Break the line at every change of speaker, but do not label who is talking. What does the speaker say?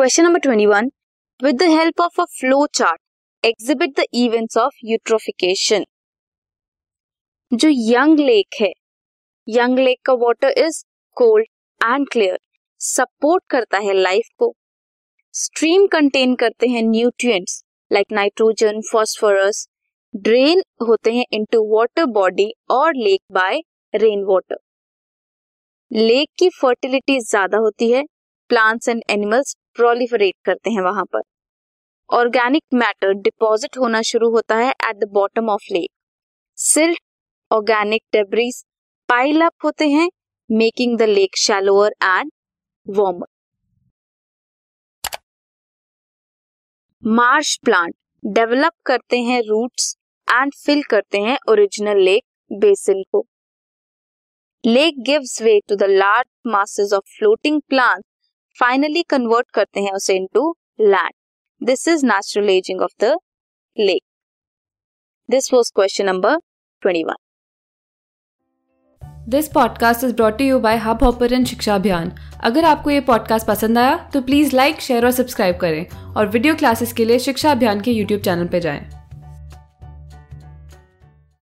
Question number 21. With the help of a flow chart, exhibit the events of eutrophication. जो young lake है young lake का water is cold and clear support करता है life को stream contain करते हैं nutrients like nitrogen phosphorus drain होते हैं इनटू वाटर बॉडी और lake by rain water lake की फर्टिलिटी ज़्यादा होती है प्लांट्स एंड एनिमल्स प्रोलिफरेट करते हैं वहाँ पर। ऑर्गेनिक मैटर डिपॉजिट होना शुरू होता है at the bottom of lake silt organic debris pile up होते हैं making the lake shallower and warmer marsh plant develop करते हैं रूट्स एंड फिल करते हैं ओरिजिनल लेक बेसिन को। Lake gives way to the large masses of floating plant finally convert करते हैं उसे into land this is natural ageing of the lake this was question number 21
this podcast is brought you by Hubhopper Shiksha Abhiyan अगर आपको ये podcast पसंद आया तो please like share और सब्सक्राइब करें और वीडियो क्लासेस के लिए शिक्षा अभियान के यूट्यूब चैनल पर जाएँ।